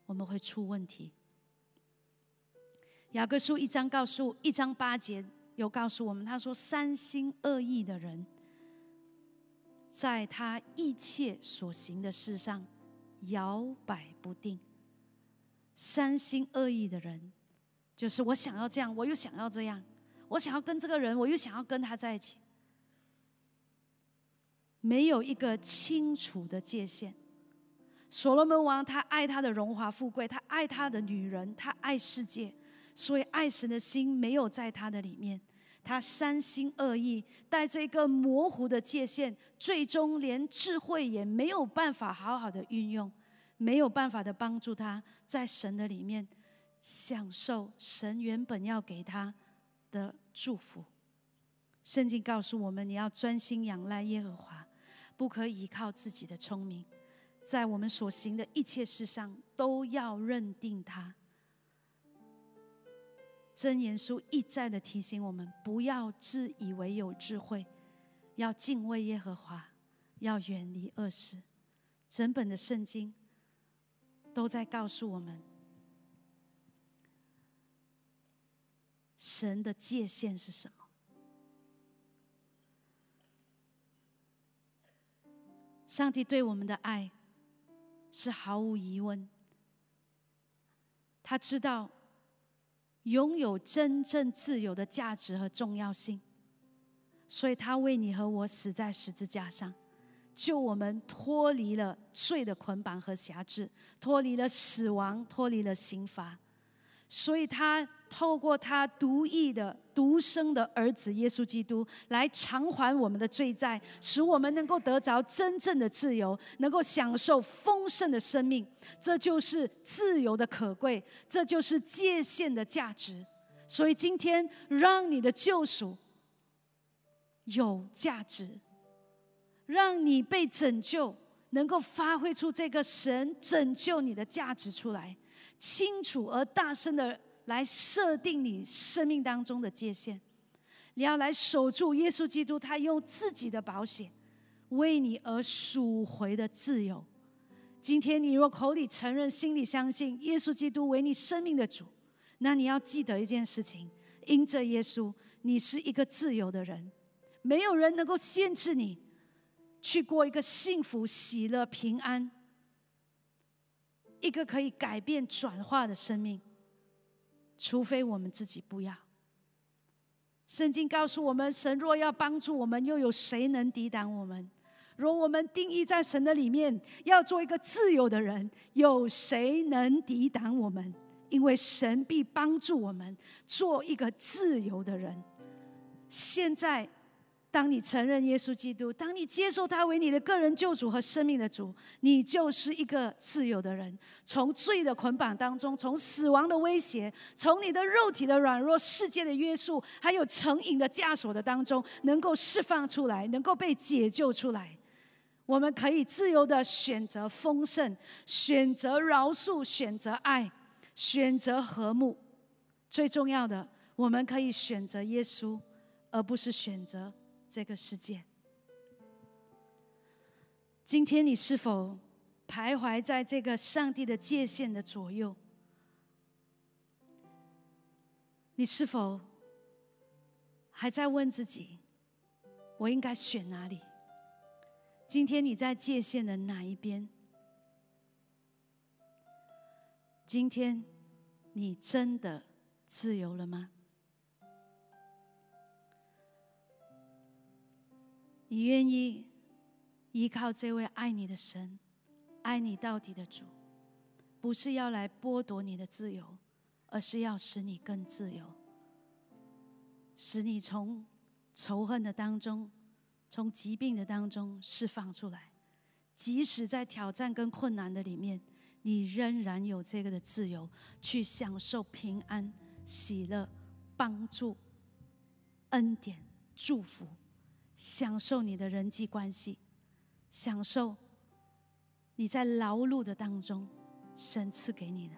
我们会出问题。雅各书一章告诉一章八节有告诉我们，他说：“三心二意的人，在他一切所行的事上摇摆不定。三心二意的人，就是我想要这样，我又想要这样；我想要跟这个人，我又想要跟他在一起。”没有一个清楚的界限。所罗门王他爱他的荣华富贵，他爱他的女人，他爱世界，所以爱神的心没有在他的里面。他三心二意，带着一个模糊的界限，最终连智慧也没有办法好好的运用，没有办法的帮助他在神的里面享受神原本要给他的祝福。圣经告诉我们，你要专心仰赖耶和华。不可依靠自己的聪明，在我们所行的一切事上都要认定他。真言书一再的提醒我们，不要自以为有智慧，要敬畏耶和华，要远离恶事。整本的圣经都在告诉我们，神的界限是什么。上帝对我们的爱是毫无疑问，他知道拥有真正自由的价值和重要性。所以，他为你和我死在十字架上，救我们脱离了罪的捆绑和辖制，脱离了死亡，脱离了刑罚。所以，他透过他独一的、独生的儿子耶稣基督来偿还我们的罪债，使我们能够得着真正的自由，能够享受丰盛的生命。这就是自由的可贵，这就是界限的价值。所以，今天让你的救赎。有价值，让你被拯救，能够发挥出这个神拯救你的价值出来，清楚而大声的来设定你生命当中的界限。你要来守住耶稣基督，他用自己的保险为你而赎回的自由。今天你若口里承认，心里相信耶稣基督为你生命的主，那你要记得一件事情：因着耶稣，你是一个自由的人。没有人能够限制你去过一个幸福、喜乐、平安、一个可以改变、转化的生命，除非我们自己不要。圣经告诉我们：神若要帮助我们，又有谁能抵挡我们？若我们定义在神的里面，要做一个自由的人，有谁能抵挡我们？因为神必帮助我们做一个自由的人。现在。当你承认耶稣基督，当你接受他为你的个人救主和生命的主，你就是一个自由的人。从罪的捆绑当中，从死亡的威胁，从你的肉体的软弱、世界的约束，还有成瘾的枷锁的当中，能够释放出来，能够被解救出来。我们可以自由的选择丰盛，选择饶恕，选择爱，选择和睦。最重要的，我们可以选择耶稣，而不是选择。这个世界，今天你是否徘徊在这个上帝的界限的左右？你是否还在问自己：我应该选哪里？今天你在界限的哪一边？今天你真的自由了吗？你愿意依靠这位爱你的神，爱你到底的主，不是要来剥夺你的自由，而是要使你更自由，使你从仇恨的当中，从疾病的当中释放出来。即使在挑战跟困难的里面，你仍然有这个的自由，去享受平安、喜乐、帮助、恩典、祝福。享受你的人际关系，享受你在劳碌的当中，神赐给你的。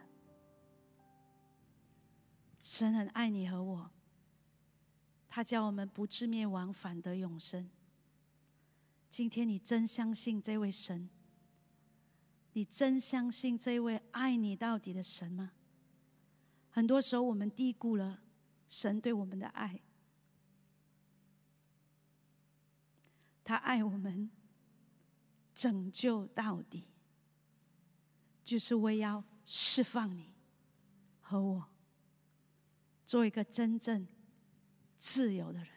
神很爱你和我，他叫我们不至灭亡，反得永生。今天你真相信这位神？你真相信这位爱你到底的神吗？很多时候我们低估了神对我们的爱。他爱我们，拯救到底，就是为要释放你和我，做一个真正自由的人，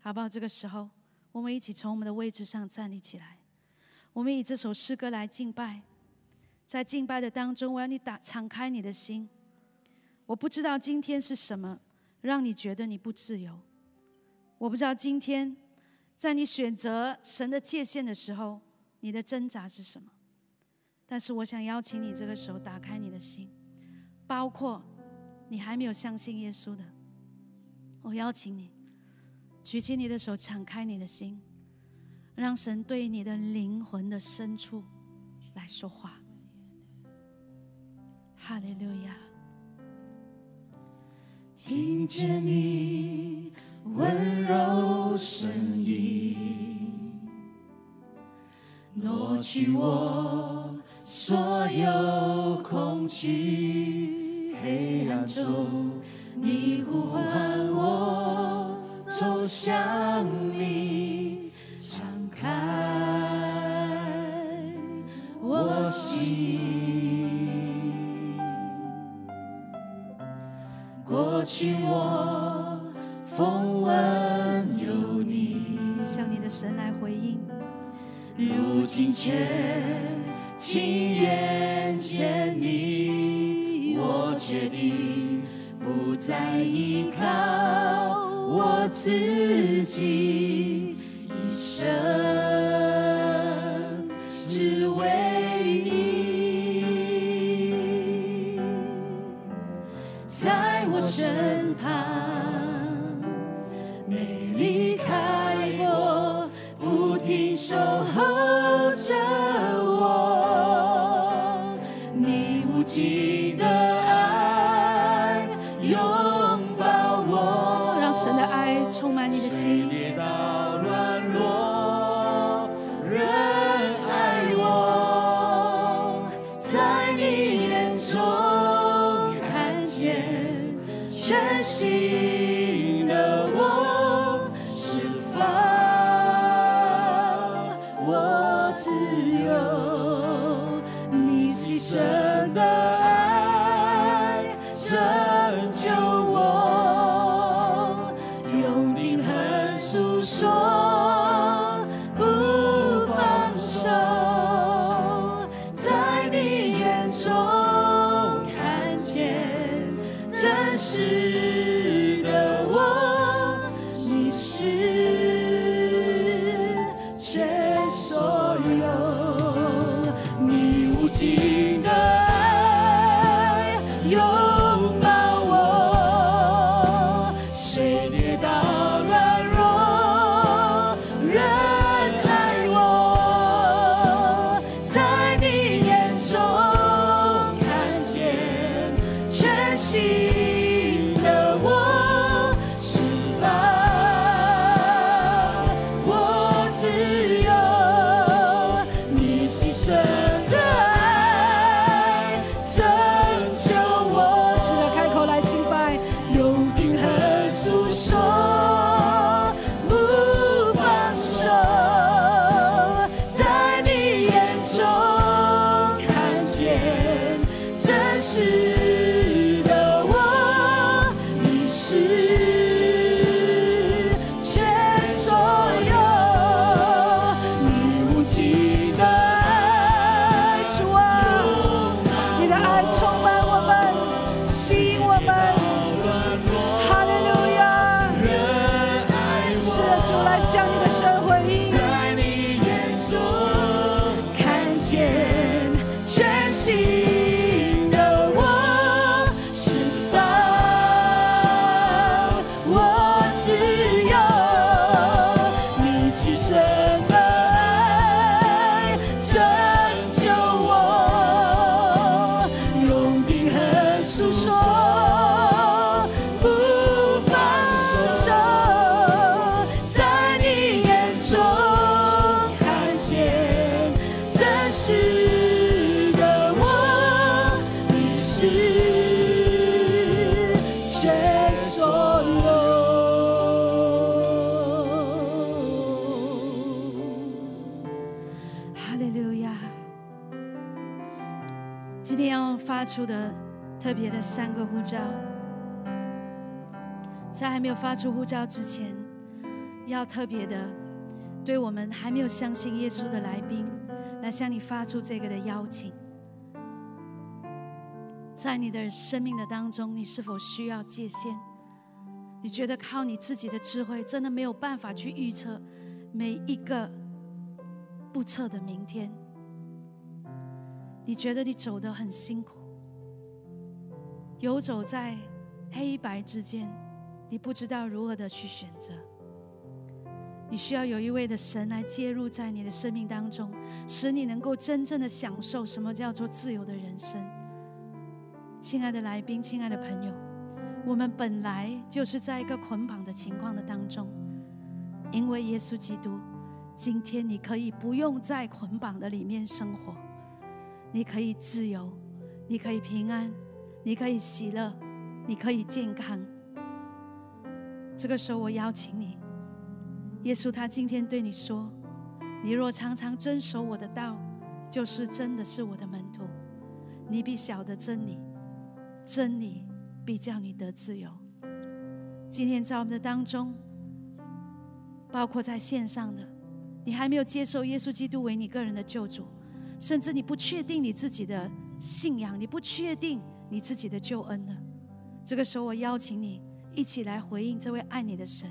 好不好？这个时候，我们一起从我们的位置上站立起来，我们以这首诗歌来敬拜。在敬拜的当中，我要你打敞开你的心。我不知道今天是什么让你觉得你不自由，我不知道今天。在你选择神的界限的时候，你的挣扎是什么？但是我想邀请你，这个时候打开你的心，包括你还没有相信耶稣的，我邀请你举起你的手，敞开你的心，让神对你的灵魂的深处来说话。哈利路亚，听见你。温柔声音，挪去我所有恐惧，黑暗中你呼唤我走向你，敞开我心。过去我风，神来回应。如今却亲眼见你，我决定不再依靠我自己，一生出的特别的三个呼召，在还没有发出呼召之前，要特别的对我们还没有相信耶稣的来宾，来向你发出这个的邀请。在你的生命的当中，你是否需要界限？你觉得靠你自己的智慧，真的没有办法去预测每一个不测的明天？你觉得你走得很辛苦，游走在黑白之间，你不知道如何的去选择。你需要有一位的神来介入在你的生命当中，使你能够真正的享受什么叫做自由的人生。亲爱的来宾，亲爱的朋友，我们本来就是在一个捆绑的情况的当中，因为耶稣基督，今天你可以不用在捆绑的里面生活，你可以自由，你可以平安，你可以喜乐，你可以健康。这个时候，我邀请你，耶稣他今天对你说：“你若常常遵守我的道，就是真的是我的门徒，你必晓得真理，真理。”必叫你得自由。今天在我们的当中，包括在线上的，你还没有接受耶稣基督为你个人的救主，甚至你不确定你自己的信仰，你不确定你自己的救恩呢？这个时候，我邀请你一起来回应这位爱你的神，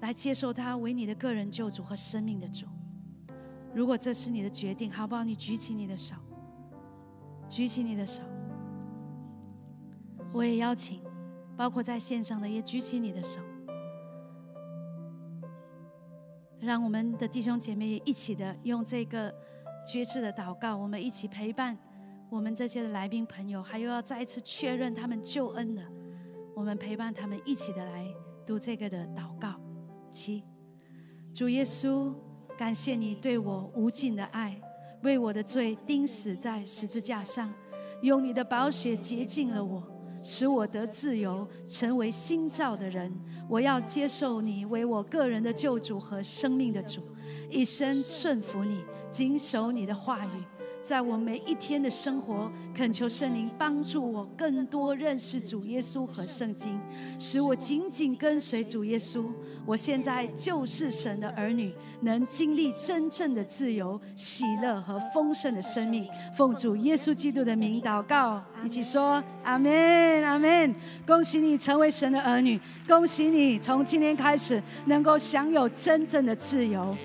来接受他为你的个人救主和生命的主。如果这是你的决定，好不好？你举起你的手，举起你的手。我也邀请，包括在线上的，也举起你的手，让我们的弟兄姐妹也一起的用这个绝志的祷告，我们一起陪伴我们这些的来宾朋友，还又要再一次确认他们救恩的，我们陪伴他们一起的来读这个的祷告。七，主耶稣，感谢你对我无尽的爱，为我的罪钉死在十字架上，用你的宝血洁净了我。使我得自由，成为新造的人。我要接受你为我个人的救主和生命的主，一生顺服你，谨守你的话语。在我每一天的生活，恳求圣灵帮助我更多认识主耶稣和圣经，使我紧紧跟随主耶稣。我现在就是神的儿女，能经历真正的自由、喜乐和丰盛的生命。奉主耶稣基督的名祷告，一起说阿门，阿门。恭喜你成为神的儿女，恭喜你从今天开始能够享有真正的自由。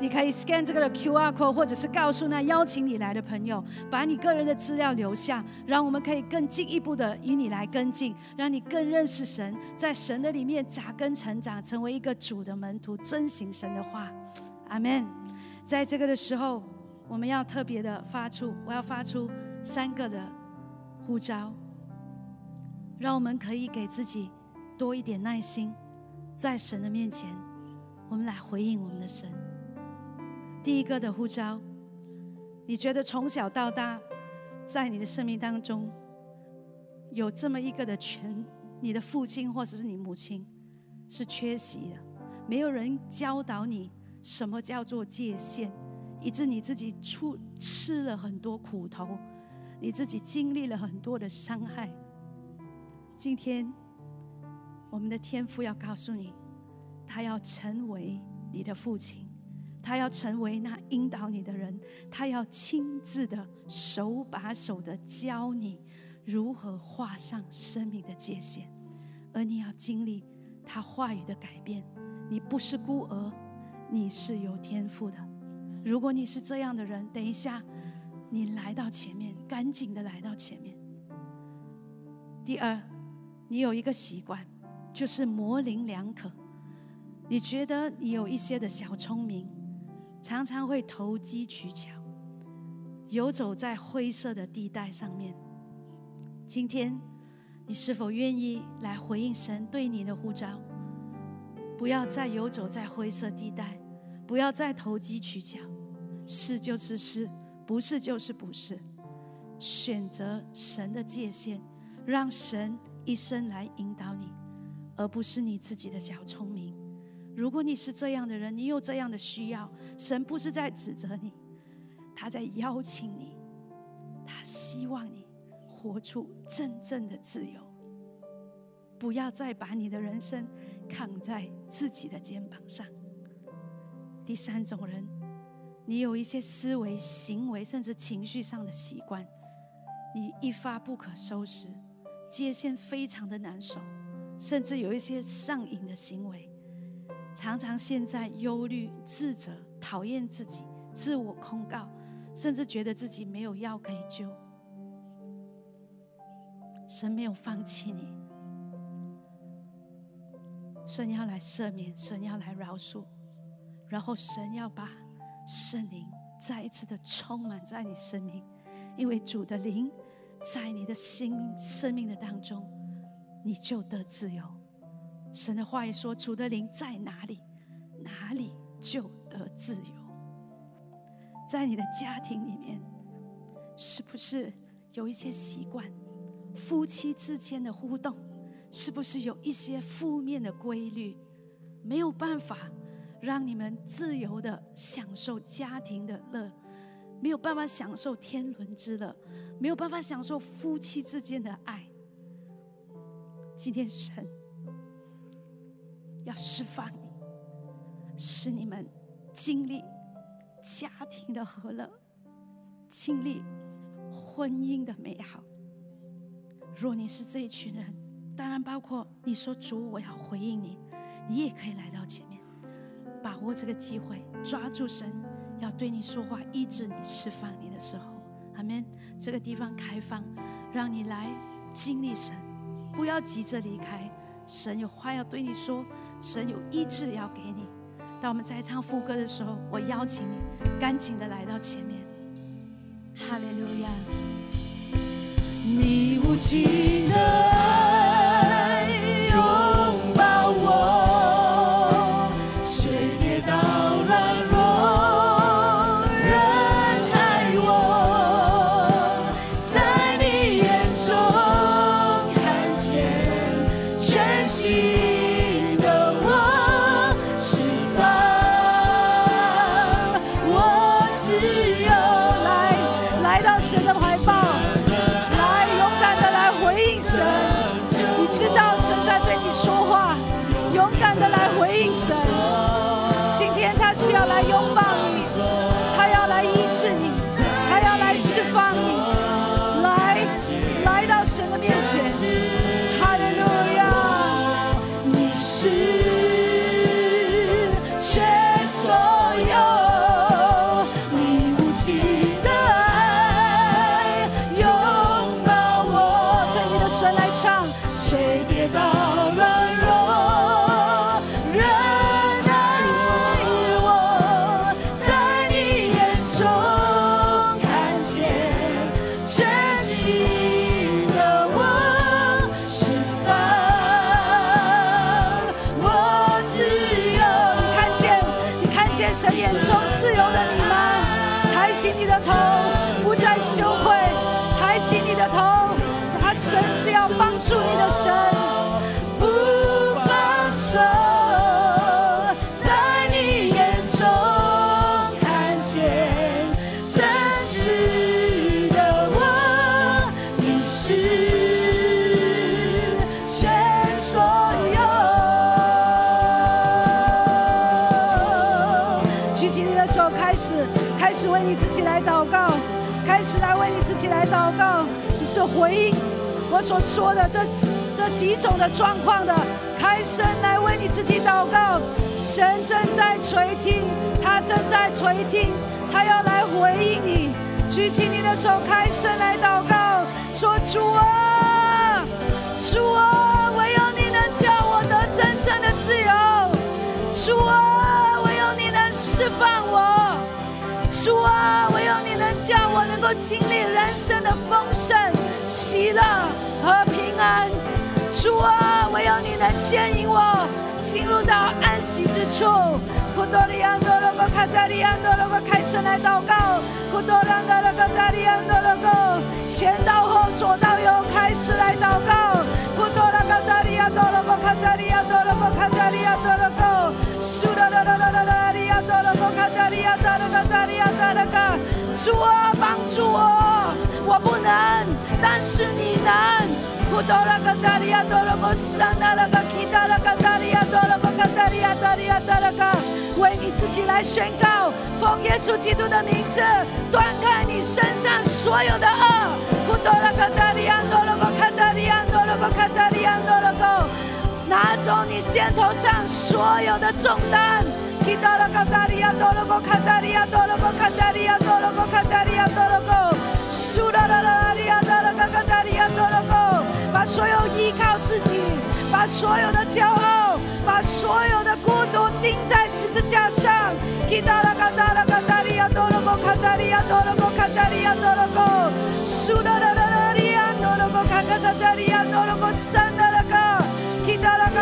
你可以 scan 这个的 QR code，或者是告诉那邀请你来的朋友，把你个人的资料留下，让我们可以更进一步的以你来跟进，让你更认识神，在神的里面扎根成长，成为一个主的门徒，遵行神的话。阿门。在这个的时候，我们要特别的发出，我要发出三个的呼召，让我们可以给自己多一点耐心，在神的面前，我们来回应我们的神。第一个的呼召，你觉得从小到大，在你的生命当中，有这么一个的权，你的父亲或者是你母亲是缺席的，没有人教导你什么叫做界限，以致你自己出吃了很多苦头，你自己经历了很多的伤害。今天，我们的天父要告诉你，他要成为你的父亲。他要成为那引导你的人，他要亲自的手把手的教你如何画上生命的界限，而你要经历他话语的改变。你不是孤儿，你是有天赋的。如果你是这样的人，等一下你来到前面，赶紧的来到前面。第二，你有一个习惯，就是模棱两可。你觉得你有一些的小聪明。常常会投机取巧，游走在灰色的地带上面。今天，你是否愿意来回应神对你的呼召？不要再游走在灰色地带，不要再投机取巧，是就是是，不是就是不是。选择神的界限，让神一生来引导你，而不是你自己的小聪明。如果你是这样的人，你有这样的需要，神不是在指责你，他在邀请你，他希望你活出真正的自由，不要再把你的人生扛在自己的肩膀上。第三种人，你有一些思维、行为，甚至情绪上的习惯，你一发不可收拾，界限非常的难守，甚至有一些上瘾的行为。常常陷在忧虑、自责、讨厌自己、自我控告，甚至觉得自己没有药可以救。神没有放弃你，神要来赦免，神要来饶恕，然后神要把圣灵再一次的充满在你生命，因为主的灵在你的心生命的当中，你就得自由。神的话语说：“主的灵在哪里，哪里就得自由。”在你的家庭里面，是不是有一些习惯？夫妻之间的互动，是不是有一些负面的规律，没有办法让你们自由的享受家庭的乐，没有办法享受天伦之乐，没有办法享受夫妻之间的爱？今天神要释放你，使你们经历家庭的和乐，经历婚姻的美好。若你是这一群人，当然包括你说主，我要回应你，你也可以来到前面，把握这个机会，抓住神要对你说话、医治你、释放你的时候，阿门。这个地方开放，让你来经历神，不要急着离开。神有话要对你说，神有医治要给你。当我们在唱副歌的时候，我邀请你赶紧的来到前面。哈利路亚。你无情的祷告。你是回应我所说的这这几种的状况的，开声来为你自己祷告。神正在垂听，他正在垂听，他要来回应你。举起你的手，开声来祷告，说主啊，主啊，唯有你能叫我得真正的自由。主啊，唯有你能释放我。主啊，我能够经历人生的丰盛、喜乐和平安。主啊，唯有你能牵引我进入到安息之处。库多利安多罗哥卡扎利安多罗哥开始来祷告。库多兰多罗哥扎利安多罗哥前到后左到右开始来祷告。库多拉卡扎利安多罗哥卡扎利安多罗哥主啊，帮助我，我不能，但是你能。库多拉卡达利亚多罗哥桑那拉卡基达拉卡达利亚多罗哥卡达利安多利安多罗哥，为你自己来宣告，奉耶稣基督的名字，断开你身上所有的恶。库多拉卡达利亚多罗哥卡达利亚多罗哥卡达利亚多罗哥。拿走你肩头上所有的重担。基达拉卡达利亚多罗哥卡达利亚多罗哥卡达利亚多罗哥卡达利亚多罗哥，苏拉拉拉利亚多罗哥卡达利亚多罗哥，把所有依靠自己，把所有的骄傲，把所有的孤独钉在十字架上。基达拉卡达拉卡达利亚多罗哥卡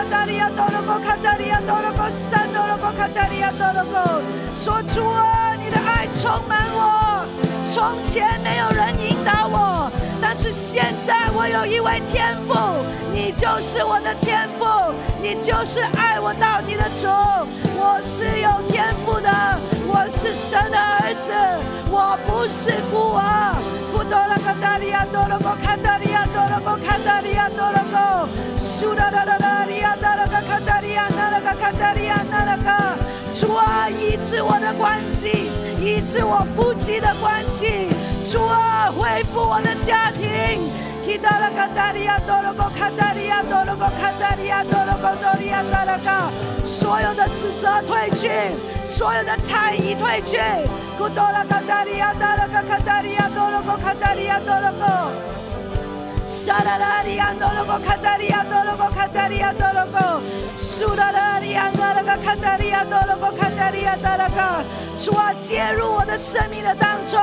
卡塔利亚，多罗波，卡塔利亚，多罗波，三，多罗波，卡塔利亚，多罗波。说主啊，你的爱充满我，从前没有人引导我。但是现在我有一位天赋，你就是我的天赋，你就是爱我到底的主。我是有天赋的，我是神的儿子，我不是孤儿。古多拉卡达利亚多罗波卡达利亚多罗波卡达利亚多罗波，苏达达达达利亚达拉卡卡达利亚那拉卡卡达利亚那拉卡，主啊，医治我的关系，医治我夫妻的关系，主啊，恢复我的家庭。基达拉卡达利亚多罗波卡达利亚多罗波卡达利亚多罗波多利亚达拉卡，所有的指责退去，所有的猜疑退去。古多拉卡达利亚达拉卡卡达利亚多罗波卡达利亚多罗波。沙拉拉利亚多罗波卡达利亚多罗波卡达利亚多罗波，苏拉拉利亚达拉卡卡达利亚多罗波卡达利亚达拉卡，主啊，介入我的生命的当中，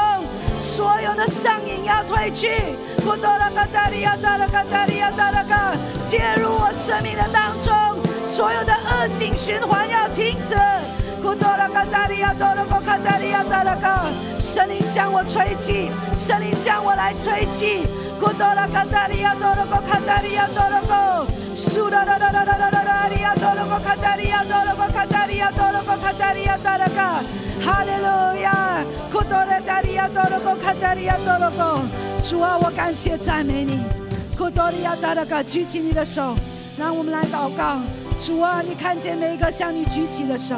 所有的上瘾要退去。古多拉卡达利亚达拉卡达利亚达拉卡，介入我生命的当中，所有的恶性循环要停止。古多拉卡达利亚多罗波卡达利亚达拉卡，神灵向我吹气，神灵向我来吹气。古多拉卡达利亚多罗波卡达利亚多罗波，主啊，我感谢赞美你。举起你的手，让我们来祷告。主啊，你看见每一个向你举起的手。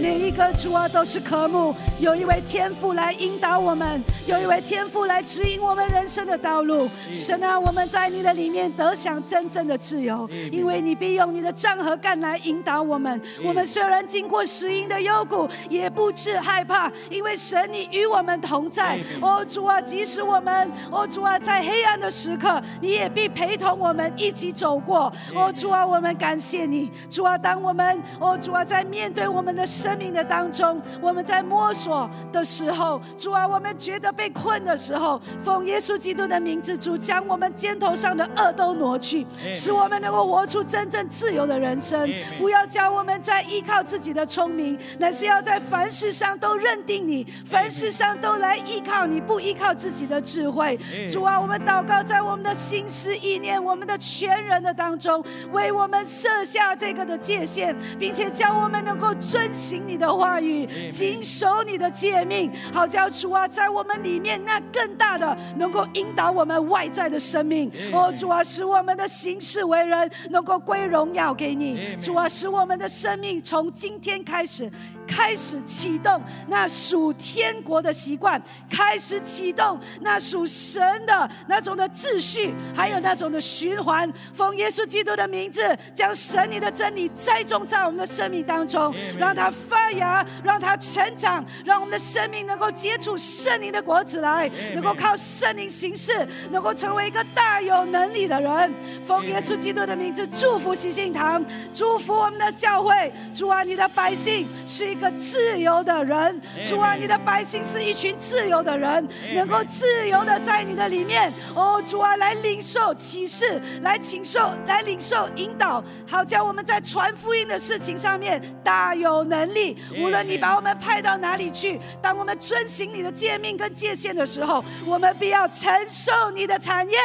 每一个主啊都是科目，有一位天父来引导我们，有一位天父来指引我们人生的道路。神啊，我们在你的里面得享真正的自由，因为你必用你的杖和杆来引导我们。我们虽然经过石英的幽谷，也不致害怕，因为神你与我们同在。哦，主啊，即使我们，哦主啊，在黑暗的时刻，你也必陪同我们一起走过。哦，主啊，我们感谢你。主啊，当我们哦，主啊，在面对我们的生命的当中，我们在摸索的时候，主啊，我们觉得被困的时候，奉耶稣基督的名字，主将我们肩头上的恶都挪去，使我们能够活出真正自由的人生。不要叫我们在依靠自己的聪明，乃是要在凡事上都认定你，凡事上都来依靠你，不依靠自己的智慧。主啊，我们祷告，在我们的心思意念、我们的全人的当中，为我们设下这个的界限，并且叫我们能够遵行你的话语，谨守你的诫命，好叫主啊，在我们里面那更大的能够引导我们外在的生命。哦，主啊，使我们的行事为人能够归荣耀给你。主啊，使我们的生命从今天开始。开始启动那属天国的习惯，开始启动那属神的那种的秩序，还有那种的循环。奉耶稣基督的名字，将神你的真理栽种在我们的生命当中，让它发芽，让它成长，让我们的生命能够结出圣灵的果子来，能够靠圣灵行事，能够成为一个大有能力的人。奉耶稣基督的名字，祝福喜信堂，祝福我们的教会。主啊，你的百姓是一。个自由的人，主啊，你的百姓是一群自由的人，能够自由的在你的里面，哦，主啊，来领受启示，来请受，来领受引导，好叫我们在传福音的事情上面大有能力。无论你把我们派到哪里去，当我们遵行你的诫命跟界限的时候，我们必要承受你的产业，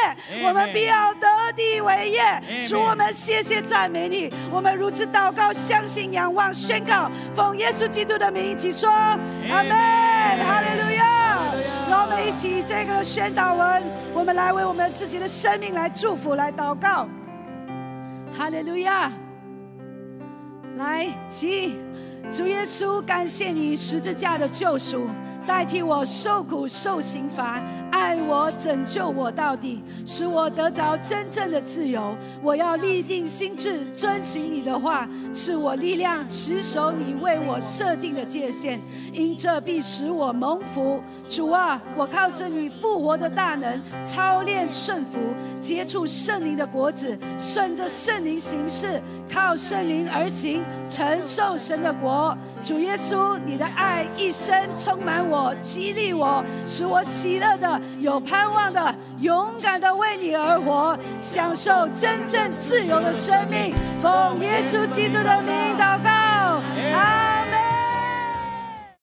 我们必要得地为业。主，我们谢谢赞美你，我们如此祷告，相信仰望，宣告，奉耶稣。基督的名一起说，阿门，哈利路亚。让我们一起这个宣导文，我们来为我们自己的生命来祝福，来祷告，哈利路亚。来，起，主耶稣，感谢你十字架的救赎，代替我受苦受刑罚。爱我，拯救我到底，使我得着真正的自由。我要立定心志，遵行你的话，赐我力量，持守你为我设定的界限。因这必使我蒙福。主啊，我靠着你复活的大能，操练顺服，接触圣灵的果子，顺着圣灵行事，靠圣灵而行，承受神的国。主耶稣，你的爱一生充满我，激励我，使我喜乐的有盼望的，勇敢的为你而活，享受真正自由的生命。奉耶稣基督的名祷告，